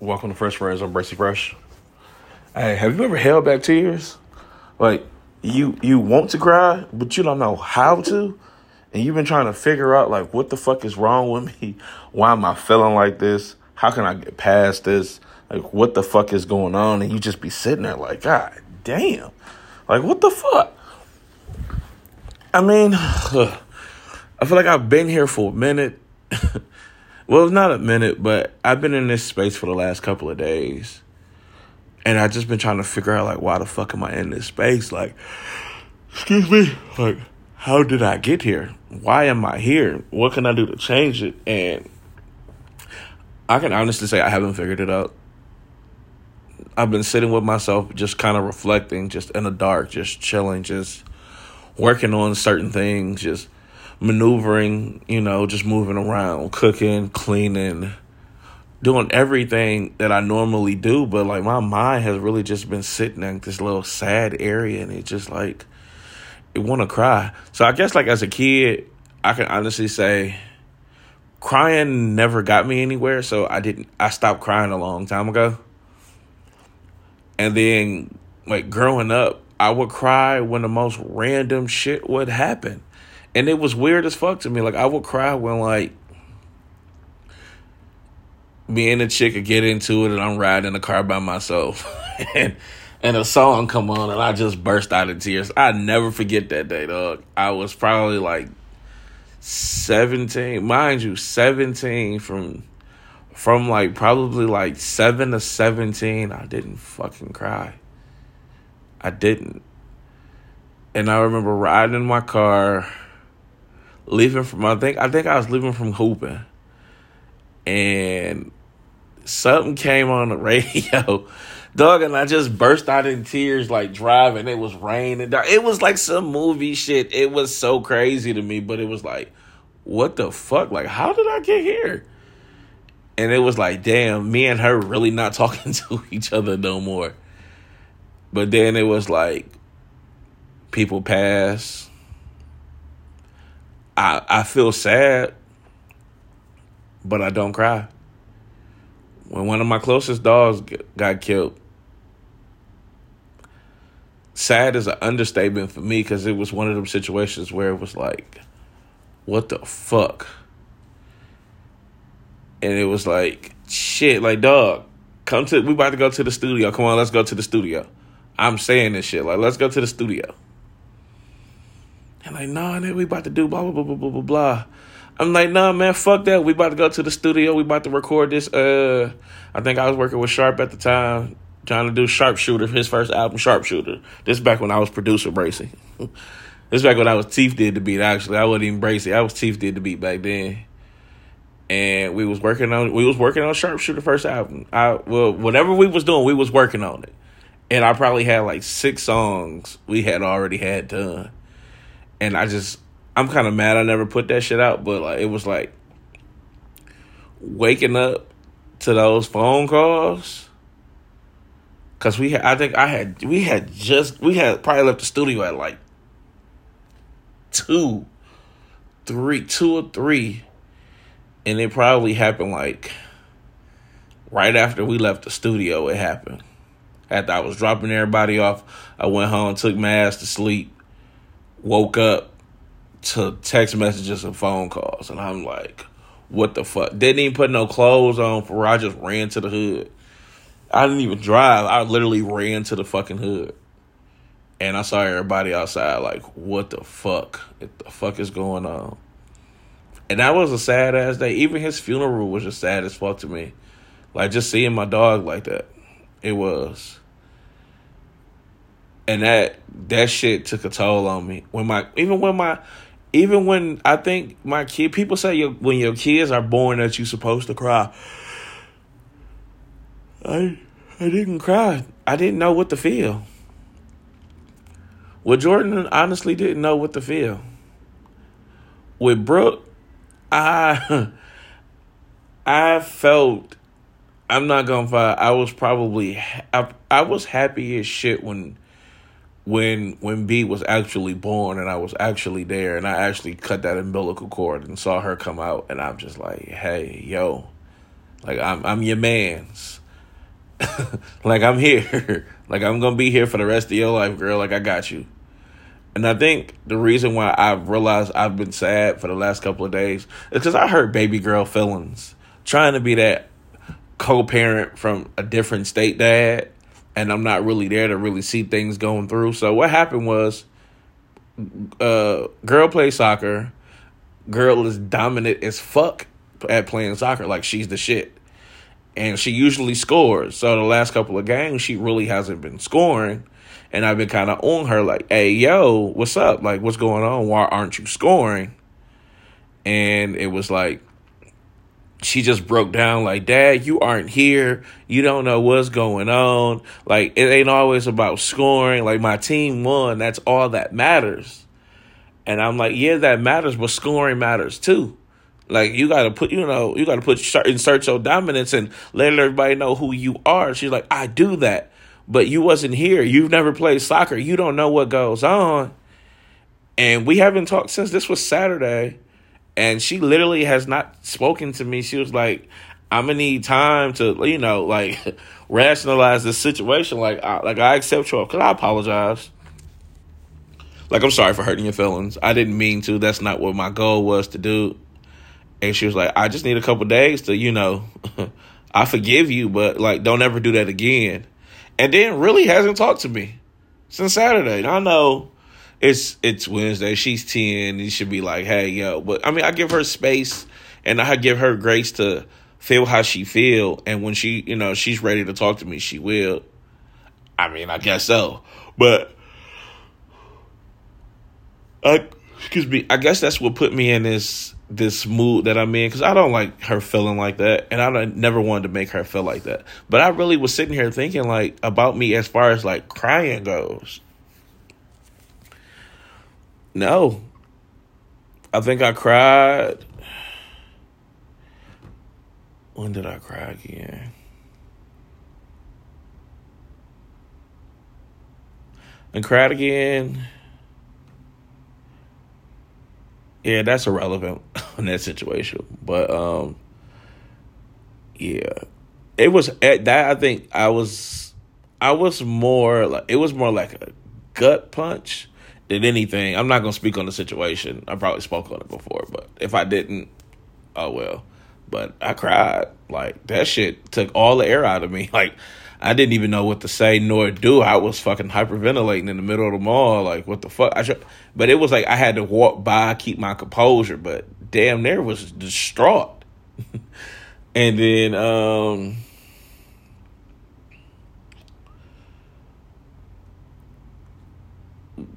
Welcome to Fresh Friends. I'm Bracy Fresh. Hey, have you ever held back tears? Like you you want to cry, but you don't know how to, and you've been trying to figure out like what the fuck is wrong with me? Why am I feeling like this? How can I get past this? Like what the fuck is going on? And you just be sitting there like, God damn, like what the fuck? I mean, I feel like I've been here for a minute. well, it's not a minute, but I've been in this space for the last couple of days. And I've just been trying to figure out like why the fuck am I in this space? Like, excuse me, like how did I get here? Why am I here? What can I do to change it? And I can honestly say I haven't figured it out. I've been sitting with myself, just kind of reflecting, just in the dark, just chilling, just working on certain things, just maneuvering, you know, just moving around, cooking, cleaning, doing everything that I normally do. But like my mind has really just been sitting in this little sad area and it just like, it want to cry. So I guess like as a kid, I can honestly say crying never got me anywhere. So I didn't, I stopped crying a long time ago. And then like growing up, I would cry when the most random shit would happen. And it was weird as fuck to me. Like I would cry when like me and a chick would get into it and I'm riding in the car by myself. and and a song come on and I just burst out in tears. I never forget that day, dog. I was probably like 17, mind you, 17 from from like probably like 7 to 17, I didn't fucking cry. I didn't. And I remember riding in my car, leaving from I think I think I was leaving from hooping. And something came on the radio. Dog and I just burst out in tears like driving. It was raining. It was like some movie shit. It was so crazy to me, but it was like, what the fuck? Like, how did I get here? And it was like, damn, me and her really not talking to each other no more. But then it was like people pass. I I feel sad, but I don't cry. When one of my closest dogs got killed, sad is an understatement for me because it was one of them situations where it was like, what the fuck? And it was like, shit, like, dog, come to, we about to go to the studio. Come on, let's go to the studio. I'm saying this shit. Like, let's go to the studio. And like, nah, man, we about to do blah, blah, blah, blah, blah, blah, blah. I'm like, nah, man, fuck that. We about to go to the studio. We about to record this. Uh, I think I was working with Sharp at the time, trying to do Sharpshooter, his first album, Sharpshooter. This back when I was producer Bracy. this back when I was Teeth did the beat. Actually, I wasn't even. I was Teeth did the beat back then. And we was working on we was working on Sharpshooter first album. I well, whatever we was doing, we was working on it and I probably had like six songs we had already had done, and I just I'm kind of mad I never put that shit out, but like it was like waking up to those phone calls. Cause we had, I think I had, we had just, we had probably left the studio at like two, three, two or three, and it probably happened like right after we left the studio. It happened after I was dropping everybody off, I went home, took my ass to sleep, woke up to text messages and phone calls, and I'm like, what the fuck? Didn't even put no clothes on for I just ran to the hood. I didn't even drive. I literally ran to the fucking hood. And I saw everybody outside like, what the fuck? What the fuck is going on? And that was a sad ass day. Even his funeral was just sad as fuck to me. Like just seeing my dog like that. It was and that that shit took a toll on me. When my even when my even when I think my kid people say your, when your kids are born that you're supposed to cry. I I didn't cry. I didn't know what to feel. Well, Jordan honestly didn't know what to feel. With Brooke, I I felt I'm not gonna fight. I was probably I, I was happy as shit when when when B was actually born and I was actually there and I actually cut that umbilical cord and saw her come out and I'm just like, hey, yo, like I'm I'm your man's. like I'm here. like I'm gonna be here for the rest of your life, girl. Like I got you. And I think the reason why I've realized I've been sad for the last couple of days is because I hurt baby girl feelings. Trying to be that co parent from a different state dad, and I'm not really there to really see things going through. So what happened was uh girl plays soccer. Girl is dominant as fuck at playing soccer. Like she's the shit. And she usually scores. So the last couple of games she really hasn't been scoring. And I've been kind of on her like, hey, yo, what's up? Like, what's going on? Why aren't you scoring? And it was like, she just broke down like, Dad, you aren't here. You don't know what's going on. Like, it ain't always about scoring. Like, my team won. That's all that matters. And I'm like, yeah, that matters, but scoring matters too. Like, you got to put, you know, you got to put, insert your dominance and let everybody know who you are. She's like, I do that but you wasn't here. You've never played soccer. You don't know what goes on. And we haven't talked since this was Saturday. And she literally has not spoken to me. She was like, I'm gonna need time to, you know, like rationalize this situation. Like, I, like I accept you because I apologize. Like, I'm sorry for hurting your feelings. I didn't mean to. That's not what my goal was to do. And she was like, I just need a couple days to, you know, I forgive you, but like, don't ever do that again and then really hasn't talked to me since Saturday. And I know it's it's Wednesday. She's ten. You should be like, hey, yo. But I mean, I give her space, and I give her grace to feel how she feel. And when she, you know, she's ready to talk to me, she will. I mean, I guess so. But I, excuse me. I guess that's what put me in this this mood that I'm in because I don't like her feeling like that, and I don't, never wanted to make her feel like that. But I really was sitting here thinking like about me as far as like crying goes. No, I think I cried. When did I cry again? And cried again. Yeah, that's irrelevant in that situation. But um yeah. It was at that I think I was I was more like it was more like a gut punch than anything. I'm not gonna speak on the situation. I probably spoke on it before, but if I didn't, oh well. But I cried. Like that shit took all the air out of me. Like I didn't even know what to say nor do. I was fucking hyperventilating in the middle of the mall. Like, what the fuck? I should, but it was like I had to walk by, keep my composure, but damn there was distraught. and then, um,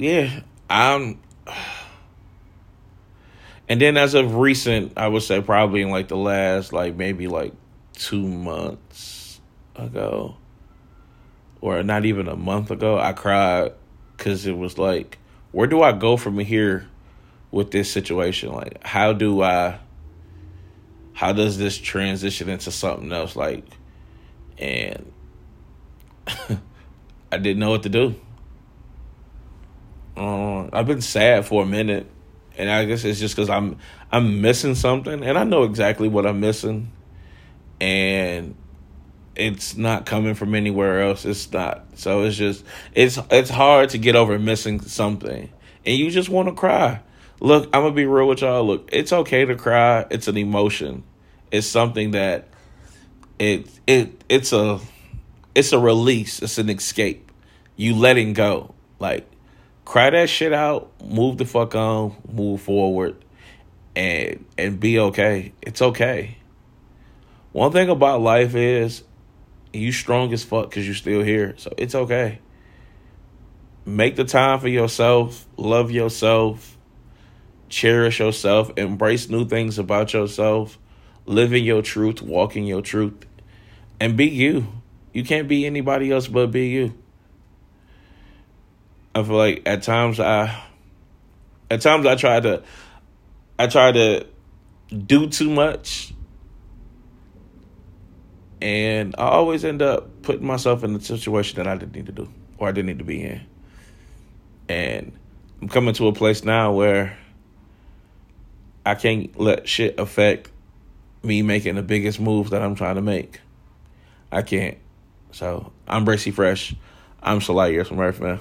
yeah, I'm. And then, as of recent, I would say probably in like the last, like maybe like two months ago, or not even a month ago, I cried because it was like, where do I go from here with this situation? Like, how do I, how does this transition into something else? Like, and I didn't know what to do. I've been sad for a minute, and I guess it's just because I'm I'm missing something, and I know exactly what I'm missing, and it's not coming from anywhere else. It's not. So it's just it's it's hard to get over missing something, and you just want to cry. Look, I'm gonna be real with y'all. Look, it's okay to cry. It's an emotion. It's something that it it it's a it's a release. It's an escape. You letting go. Like cry that shit out. Move the fuck on. Move forward, and and be okay. It's okay. One thing about life is you strong as fuck because you're still here. So it's okay. Make the time for yourself. Love yourself. Cherish yourself. Embrace new things about yourself. Live in your truth. Walk in your truth. And be you. You can't be anybody else but be you. I feel like at times I at times I try to I try to do too much and I always end up putting myself in a situation that I didn't need to do or I didn't need to be in. And I'm coming to a place now where I can't let shit affect me making the biggest moves that I'm trying to make. I can't. So I'm Bracy Fresh. I'm Salai from Earth, man.